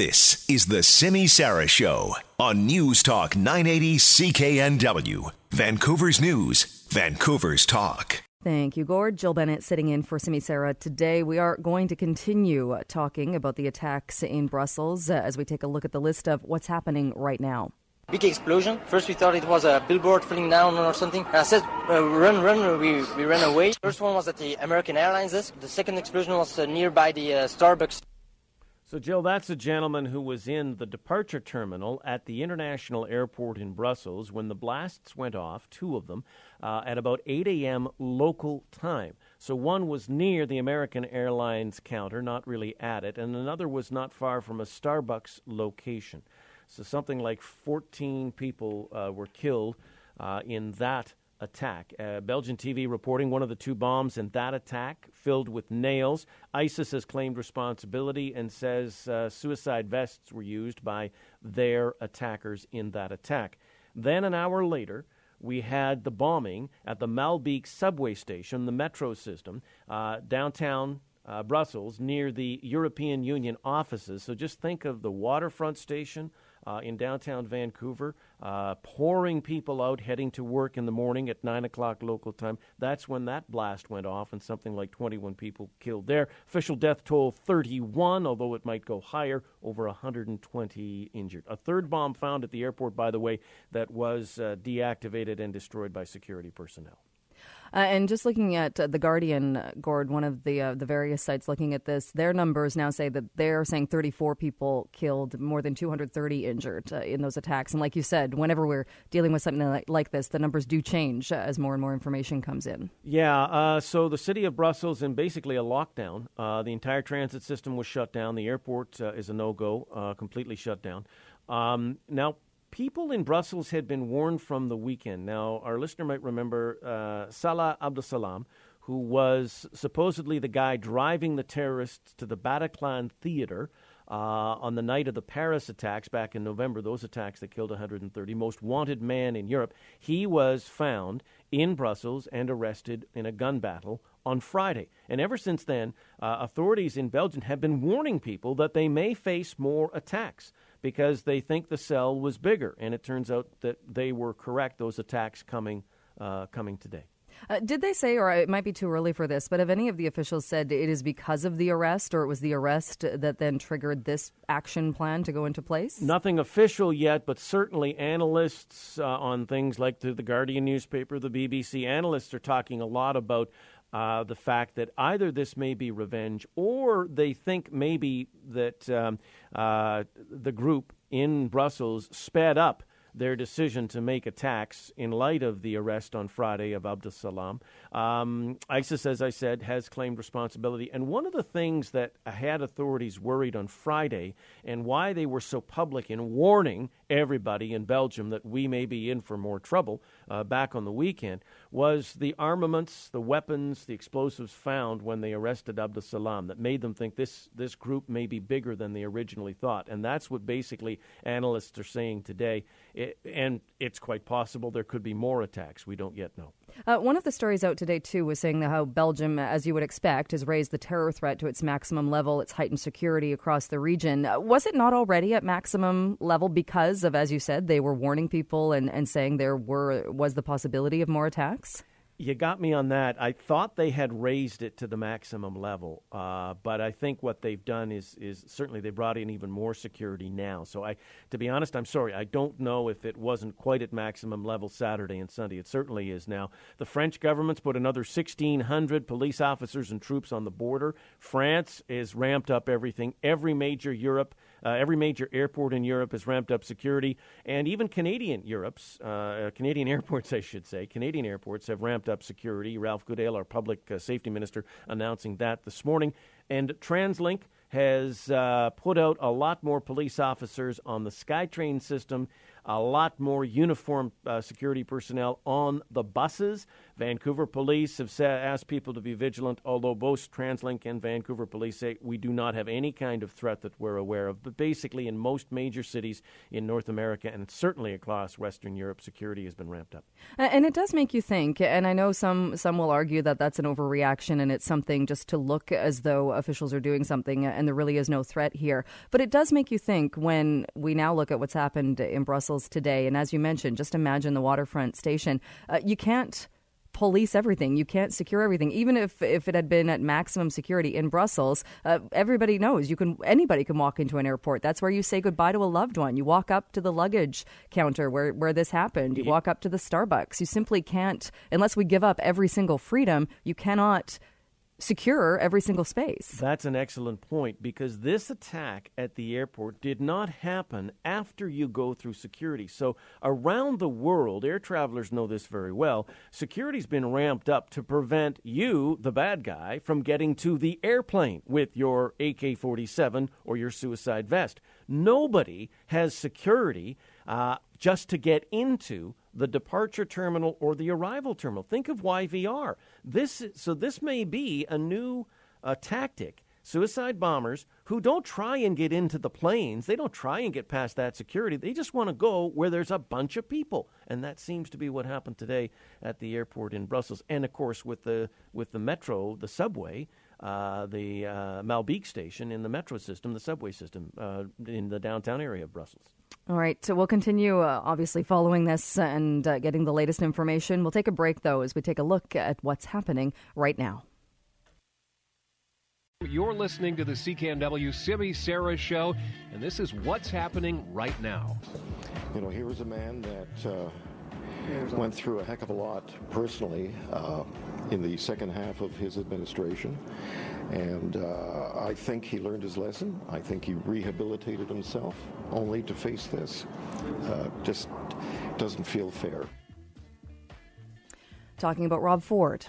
This is the Simi Sara Show on News Talk 980 CKNW, Vancouver's News, Vancouver's Talk. Thank you, Gord. Jill Bennett sitting in for Simi Sara today. We are going to continue talking about the attacks in Brussels uh, as we take a look at the list of what's happening right now. Big explosion. First we thought it was a billboard falling down or something. I said, uh, run, run, we, we ran away. First one was at the American Airlines desk. The second explosion was uh, nearby the uh, Starbucks. So, Jill, that's a gentleman who was in the departure terminal at the international airport in Brussels when the blasts went off, two of them, uh, at about 8 a.m. local time. So, one was near the American Airlines counter, not really at it, and another was not far from a Starbucks location. So, something like 14 people uh, were killed uh, in that attack. Uh, Belgian TV reporting one of the two bombs in that attack filled with nails. ISIS has claimed responsibility and says uh, suicide vests were used by their attackers in that attack. Then, an hour later, we had the bombing at the Maelbeek subway station, the metro system, uh, downtown uh, Brussels, near the European Union offices. So just think of the waterfront station uh, in downtown Vancouver, uh, pouring people out heading to work in the morning at 9 o'clock local time. That's when that blast went off, and something like 21 people killed there. Official death toll 31, although it might go higher, over 120 injured. A third bomb found at the airport, by the way, that was uh, deactivated and destroyed by security personnel. Uh, and just looking at uh, the Guardian, uh, Gord, one of the uh, the various sites looking at this, their numbers now say that they're saying 34 people killed, more than 230 injured uh, in those attacks. And like you said, whenever we're dealing with something like, like this, the numbers do change uh, as more and more information comes in. Yeah. so the city of Brussels in basically a lockdown. the entire transit system was shut down. The airport is a no go, completely shut down. Um, now, people in Brussels had been warned from the weekend. Now, our listener might remember uh, Salah Abdeslam, who was supposedly the guy driving the terrorists to the Bataclan Theater. Uh, on the night of the Paris attacks back in November, those attacks that killed 130, most wanted man in Europe, he was found in Brussels and arrested in a gun battle on Friday. And ever since then, uh, authorities in Belgium have been warning people that they may face more attacks because they think the cell was bigger. And it turns out that they were correct, those attacks coming, uh, coming today. Uh, did they say, or it might be too early for this, but have any of the officials said it is because of the arrest, or it was the arrest that then triggered this action plan to go into place? Nothing official yet, but certainly analysts uh, on things like the, the Guardian newspaper, the BBC, analysts are talking a lot about uh, the fact that either this may be revenge or they think maybe that um, uh, the group in Brussels sped up their decision to make attacks in light of the arrest on Friday of Abdeslam. Um, ISIS, as I said, has claimed responsibility. And one of the things that had authorities worried on Friday and why they were so public in warning everybody in Belgium that we may be in for more trouble uh, back on the weekend was the armaments, the weapons, the explosives found when they arrested Abdeslam that made them think this, this group may be bigger than they originally thought. And that's what basically analysts are saying today. It, and it's quite possible there could be more attacks. We don't yet know. Uh, one of the stories out today, too, was saying how Belgium, as you would expect, has raised the terror threat to its maximum level. It's heightened security across the region. Uh, was it not already at maximum level because of, as you said, they were warning people and, and saying there were was the possibility of more attacks? You got me on that. I thought they had raised it to the maximum level, uh, but I think what they've done is is certainly they brought in even more security now. So I, to be honest, I'm sorry, I don't know if it wasn't quite at maximum level Saturday and Sunday. It certainly is now. The French government's put another 1,600 police officers and troops on the border. France is ramped up everything. Every major Europe uh, every major airport in Europe has ramped up security, and even Canadian Europe's uh, uh, Canadian airports, I should say, Canadian airports have ramped up security. Ralph Goodale, our public uh, safety minister, announcing that this morning, and TransLink has uh, put out a lot more police officers on the SkyTrain system a lot more uniformed uh, security personnel on the buses. Vancouver police have asked people to be vigilant, although both TransLink and Vancouver police say we do not have any kind of threat that we're aware of. But basically, in most major cities in North America and certainly across Western Europe, security has been ramped up. And it does make you think, and I know some, some will argue that that's an overreaction and it's something just to look as though officials are doing something and there really is no threat here. But it does make you think when we now look at what's happened in Brussels today. And as you mentioned, just imagine the waterfront station. Uh, you can't police everything. You can't secure everything. Even if if it had been at maximum security in Brussels, uh, everybody knows you can. Anybody can walk into an airport. That's where you say goodbye to a loved one. You walk up to the luggage counter where where this happened. You walk up to the Starbucks. You simply can't unless we give up every single freedom. You cannot secure every single space. That's an excellent point because this attack at the airport did not happen after you go through security. So, around the world, air travelers know this very well. Security's been ramped up to prevent you, the bad guy, from getting to the airplane with your AK 47 or your suicide vest. Nobody has security uh, just to get into the departure terminal or the arrival terminal. Think of YVR. This so this may be a new uh, tactic. Suicide bombers who don't try and get into the planes, they don't try and get past that security. They just want to go where there's a bunch of people, and that seems to be what happened today at the airport in Brussels. And of course, with the with the metro, the subway, uh, the uh, Maelbeek station in the metro system, the subway system uh, in the downtown area of Brussels. All right, so we'll continue uh, obviously following this and uh, getting the latest information. We'll take a break though as we take a look at what's happening right now. You're listening to the CKNW Simi Sara Show, and this is what's happening right now. You know, here is a man that uh, went through a heck of a lot personally uh, in the second half of his administration. And uh, I think he learned his lesson. I think he rehabilitated himself only to face this. Uh, just doesn't feel fair. Talking about Rob Ford.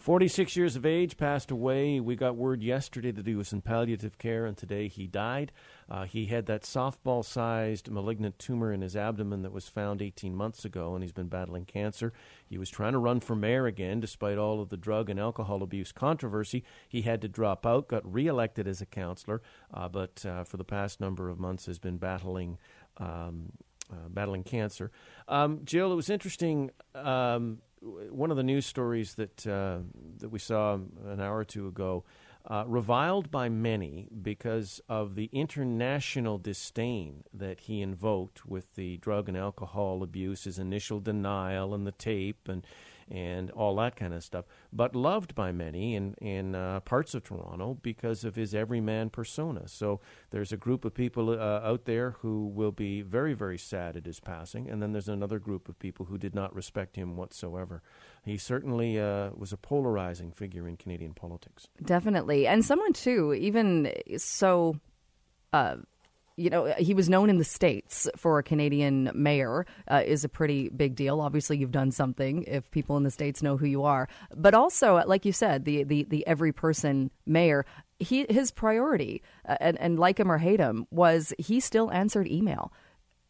46 years of age, passed away. We got word yesterday that he was in palliative care, and today he died. Uh, he had that softball sized malignant tumor in his abdomen that was found 18 months ago, and he's been battling cancer. He was trying to run for mayor again despite all of the drug and alcohol abuse controversy. He had to drop out, got reelected as a councillor, uh, but uh, for the past number of months has been battling. Um, uh, battling cancer. Um, Jill, it was interesting. Um, one of the news stories that uh, that we saw an hour or two ago, uh, reviled by many because of the international disdain that he invoked with the drug and alcohol abuse, his initial denial, and the tape, and and all that kind of stuff, but loved by many in, in uh, parts of Toronto because of his everyman persona. So there's a group of people uh, out there who will be very, very sad at his passing, and then there's another group of people who did not respect him whatsoever. He certainly uh, was a polarizing figure in Canadian politics. Definitely. And someone, too, even so uh, you know, he was known in the States for a Canadian mayor, uh, is a pretty big deal. Obviously, you've done something if people in the States know who you are. But also, like you said, the, the, the every person mayor, he, his priority, uh, and, and like him or hate him, was he still answered email.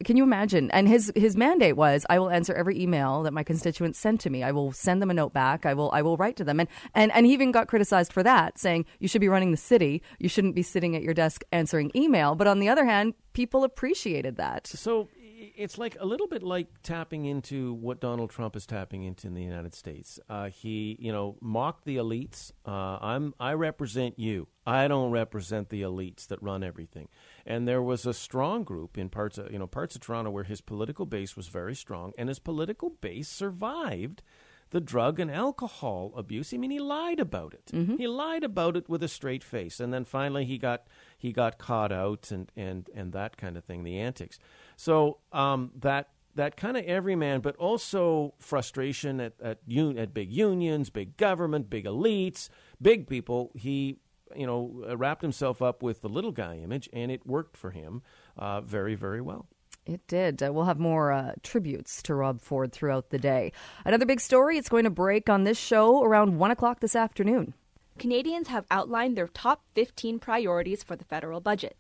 Can you imagine? And his his mandate was, I will answer every email that my constituents send to me. I will send them a note back. I will I will write to them. And and and he even got criticized for that, saying you should be running the city. You shouldn't be sitting at your desk answering email. But on the other hand, people appreciated that. So it's like a little bit like tapping into what Donald Trump is tapping into in the United States. Uh, he, you know, mocked the elites. Uh, I'm, I represent you. I don't represent the elites that run everything. And there was a strong group in parts of, you know, parts of Toronto where his political base was very strong, and his political base survived the drug and alcohol abuse. I mean, he lied about it. Mm-hmm. He lied about it with a straight face, and then finally he got he got caught out and and and that kind of thing, the antics. So um, that that kind of everyman, but also frustration at at, un- at big unions, big government, big elites, big people. He you know wrapped himself up with the little guy image, and it worked for him uh, very very well. It did. Uh, we'll have more uh, tributes to Rob Ford throughout the day. Another big story. It's going to break on this show around one o'clock this afternoon. Canadians have outlined their top 15 priorities for the federal budget.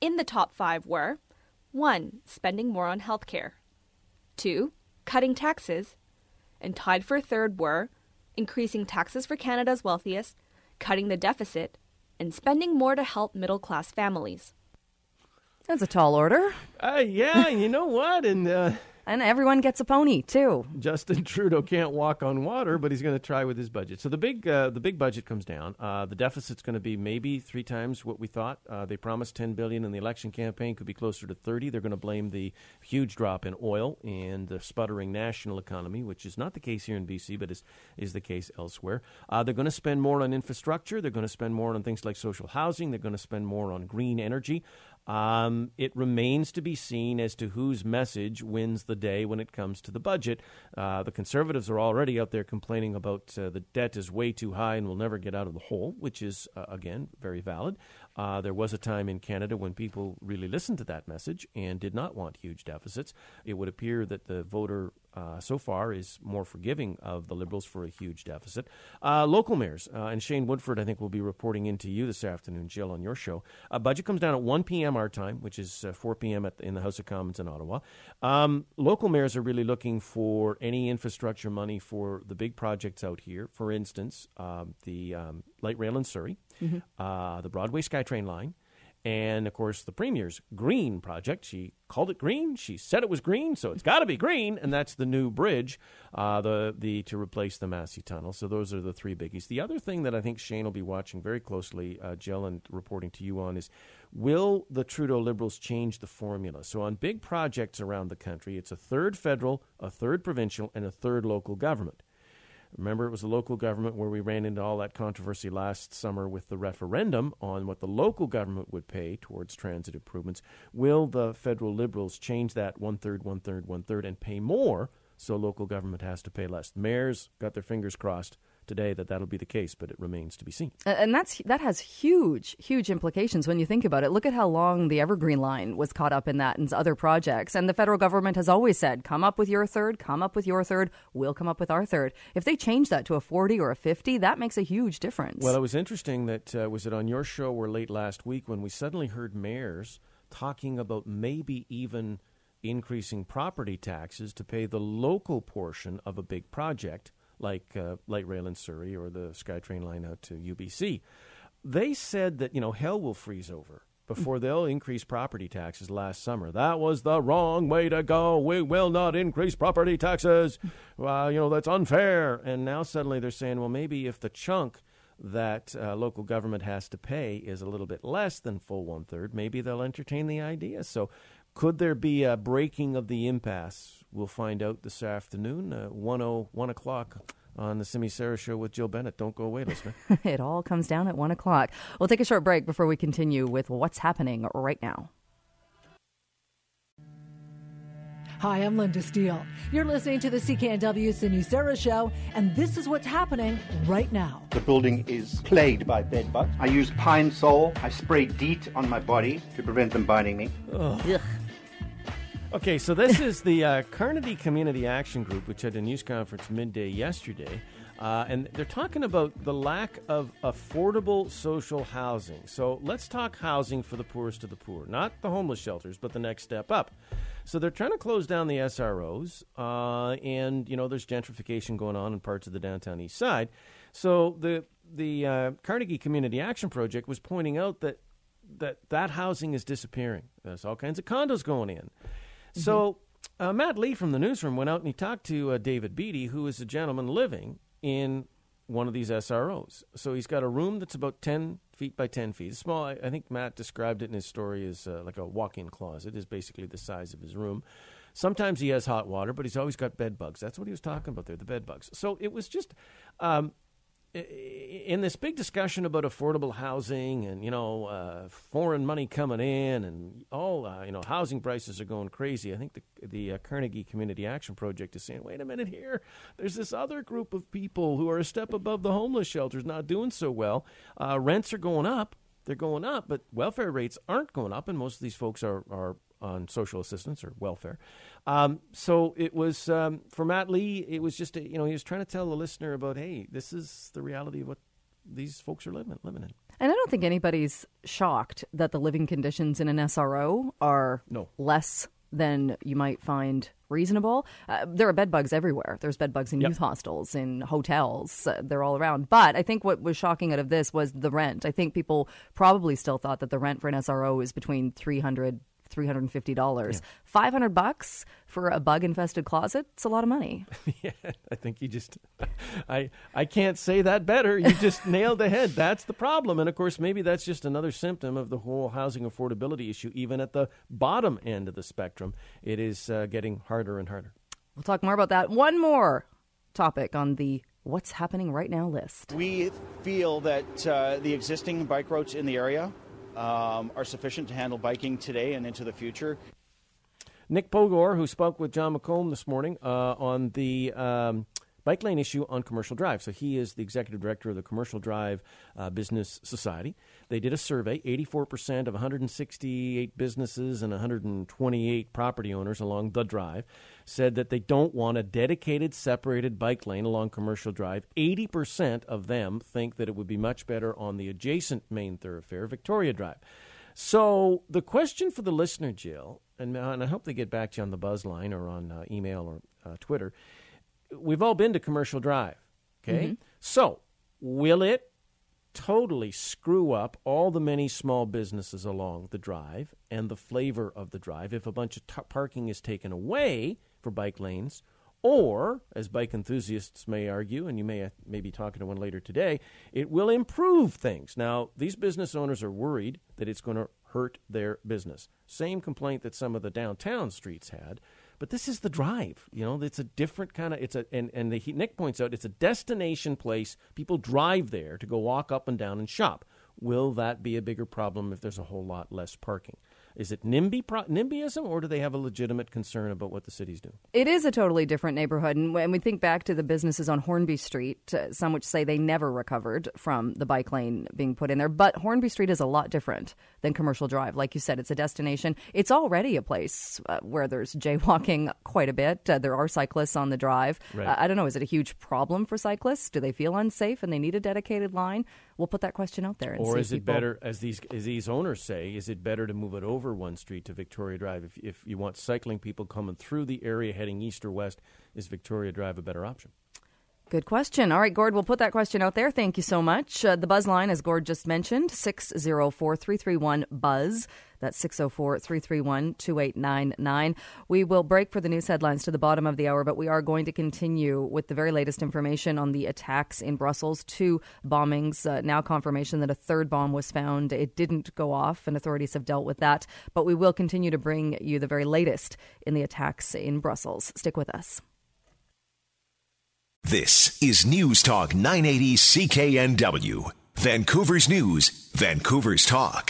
In the top five were 1. Spending more on health care. two, cutting taxes, and tied for third were increasing taxes for Canada's wealthiest, cutting the deficit, and spending more to help middle class families. That's a tall order. Uh, yeah, you know what? And uh, And everyone gets a pony, too. Justin Trudeau can't walk on water, but he's going to try with his budget. So the big uh, the big budget comes down. Uh, the deficit's going to be maybe three times what we thought. Uh, they promised 10 billion in the election campaign, could be closer to 30. They're going to blame the huge drop in oil and the sputtering national economy, which is not the case here in BC, but is is the case elsewhere. Uh, they're going to spend more on infrastructure. They're going to spend more on things like social housing. They're going to spend more on green energy. Um, it remains to be seen as to whose message wins the day when it comes to the budget. Uh, the Conservatives are already out there complaining about uh, the debt is way too high and we'll never get out of the hole, which is, uh, again, very valid. Uh, there was a time in Canada when people really listened to that message and did not want huge deficits. It would appear that the voter uh, so far is more forgiving of the Liberals for a huge deficit. Uh, local mayors, uh, and Shane Woodford, I think, will be reporting into you this afternoon, Jill, on your show. Uh, budget comes down at 1 p.m. our time, which is uh, 4 p.m. The, in the House of Commons in Ottawa. Um, local mayors are really looking for any infrastructure money for the big projects out here. For instance, um, the um, light rail in Surrey, uh, the Broadway SkyTrain line. And of course, the Premier's green project. She called it green. She said it was green, so it's got to be green. And that's the new bridge, uh, the the to replace the Massey Tunnel. So those are the three biggies. The other thing that I think Shane will be watching very closely, uh, Jill, and reporting to you on is, will the Trudeau Liberals change the formula? So on big projects around the country, it's a third federal, a third provincial, and a third local government. Remember, it was the local government where we ran into all that controversy last summer with the referendum on what the local government would pay towards transit improvements. Will the federal Liberals change that one third, one third, one third, and pay more so local government has to pay less? The Mayors got their fingers crossed today that that'll be the case, but it remains to be seen. And that's that has huge, huge implications when you think about it. Look at how long the Evergreen line was caught up in that and other projects. And the federal government has always said, "Come up with your third, come up with your third. We'll come up with our third." If they change that to a forty or a fifty, that makes a huge difference. Well, it was interesting that uh, was it on your show or late last week when we suddenly heard mayors talking about maybe even increasing property taxes to pay the local portion of a big project like uh, light rail in Surrey or the SkyTrain line out to UBC. They said that you know hell will freeze over before they'll increase property taxes last summer. That was the wrong way to go. We will not increase property taxes. Well, you know, that's unfair. And now suddenly they're saying, well, maybe if the chunk that uh, local government has to pay is a little bit less than full one third, maybe they'll entertain the idea. So, could there be a breaking of the impasse? We'll find out this afternoon, uh, 1, 1 o'clock on the Simi Sara Show with Jill Bennett. Don't go away, listener. it all comes down at one o'clock. We'll take a short break before we continue with what's happening right now. Hi, I'm Linda Steele. You're listening to the CKNW Simi Sara Show, and this is what's happening right now. The building is plagued by bed bugs. I use pine sol. I spray DEET on my body to prevent them biting me. Okay, so this is the uh, Carnegie Community Action Group, which had a news conference midday yesterday. Uh, and they're talking about the lack of affordable social housing. So let's talk housing for the poorest of the poor, not the homeless shelters, but the next step up. So they're trying to close down the SROs, uh, and you know there's gentrification going on in parts of the downtown east side. So the the uh, Carnegie Community Action Project was pointing out that that that housing is disappearing. There's all kinds of condos going in. So uh, Matt Lee from the newsroom went out and he talked to uh, David Beatty, who is a gentleman living in one of these SROs. So he's got a room that's about 10 feet by 10 feet. Small. I, I think Matt described it in his story as uh, like a walk in closet, is basically the size of his room. Sometimes he has hot water, but he's always got bed bugs. That's what he was talking about there, the bed bugs. So it was just. Um, in this big discussion about affordable housing and you know uh, foreign money coming in and all uh, you know housing prices are going crazy, I think the the uh, Carnegie Community Action Project is saying, wait a minute here, there's this other group of people who are a step above the homeless shelters, not doing so well. Uh, rents are going up, they're going up, but welfare rates aren't going up, and most of these folks are are on social assistance or welfare. Um, so it was um, for Matt Lee. It was just a, you know he was trying to tell the listener about hey, this is the reality of what these folks are living living in. And I don't think anybody's shocked that the living conditions in an SRO are No. less than you might find reasonable. Uh, there are bed bugs everywhere. There's bed bugs in Yep. youth hostels, in hotels. Uh, they're all around. But I think what was shocking out of this was the rent. I think people probably still thought that the rent for an SRO is between 300 $350. 500 bucks for a bug infested closet? It's a lot of money. yeah, I think you just, I, I can't say that better. You just nailed the head. That's the problem. And of course, maybe that's just another symptom of the whole housing affordability issue. Even at the bottom end of the spectrum, it is uh, getting harder and harder. We'll talk more about that. One more topic on the What's Happening Right Now list. We feel that uh, the existing bike routes in the area um, are sufficient to handle biking today and into the future. Nick Pogor, who spoke with Jon McComb this morning uh, on the um, bike lane issue on Commercial Drive. So he is the executive director of the Commercial Drive uh, Business Society. They did a survey 84% of 168 businesses and 128 property owners along the drive said that they don't want a dedicated, separated bike lane along Commercial Drive. 80% of them think that it would be much better on the adjacent main thoroughfare, Victoria Drive. So the question for the listener, Jill, and, and I hope they get back to you on the buzz line or on uh, email or uh, Twitter. We've all been to Commercial Drive, okay? So will it totally screw up all the many small businesses along the drive and the flavor of the drive if a bunch of t- parking is taken away for bike lanes? Or, as bike enthusiasts may argue, and you may, uh, may be talking to one later today, it will improve things. Now, these business owners are worried that it's going to hurt their business. Same complaint that some of the downtown streets had. But this is the drive. You know, it's a different kind of. It's a and and the, he, Nick points out it's a destination place. People drive there to go walk up and down and shop. Will that be a bigger problem if there's a whole lot less parking? Is it NIMBY pro- NIMBYism, or do they have a legitimate concern about what the city's doing? It is a totally different neighborhood. And when we think back to the businesses on Hornby Street, uh, some which say they never recovered from the bike lane being put in there. But Hornby Street is a lot different than Commercial Drive. Like you said, it's a destination. It's already a place uh, where there's jaywalking quite a bit. Uh, there are cyclists on the drive. Right. I don't know, is it a huge problem for cyclists? Do they feel unsafe and they need a dedicated line? We'll put that question out there. And Or is it people- better, as these as these owners say, is it better to move it over one street to Victoria Drive? If if you want cycling people coming through the area heading east or west, is Victoria Drive a better option? Good question. All right, Gord, we'll put that question out there. Thank you so much. Uh, the buzz line, as Gord just mentioned, 604 331 Buzz. That's 604 331 2899. We will break for the news headlines to the bottom of the hour, but we are going to continue with the very latest information on the attacks in Brussels. Two bombings, uh, now confirmation that a third bomb was found. It didn't go off, and authorities have dealt with that. But we will continue to bring you the very latest in the attacks in Brussels. Stick with us. This is News Talk 980 CKNW, Vancouver's News, Vancouver's Talk.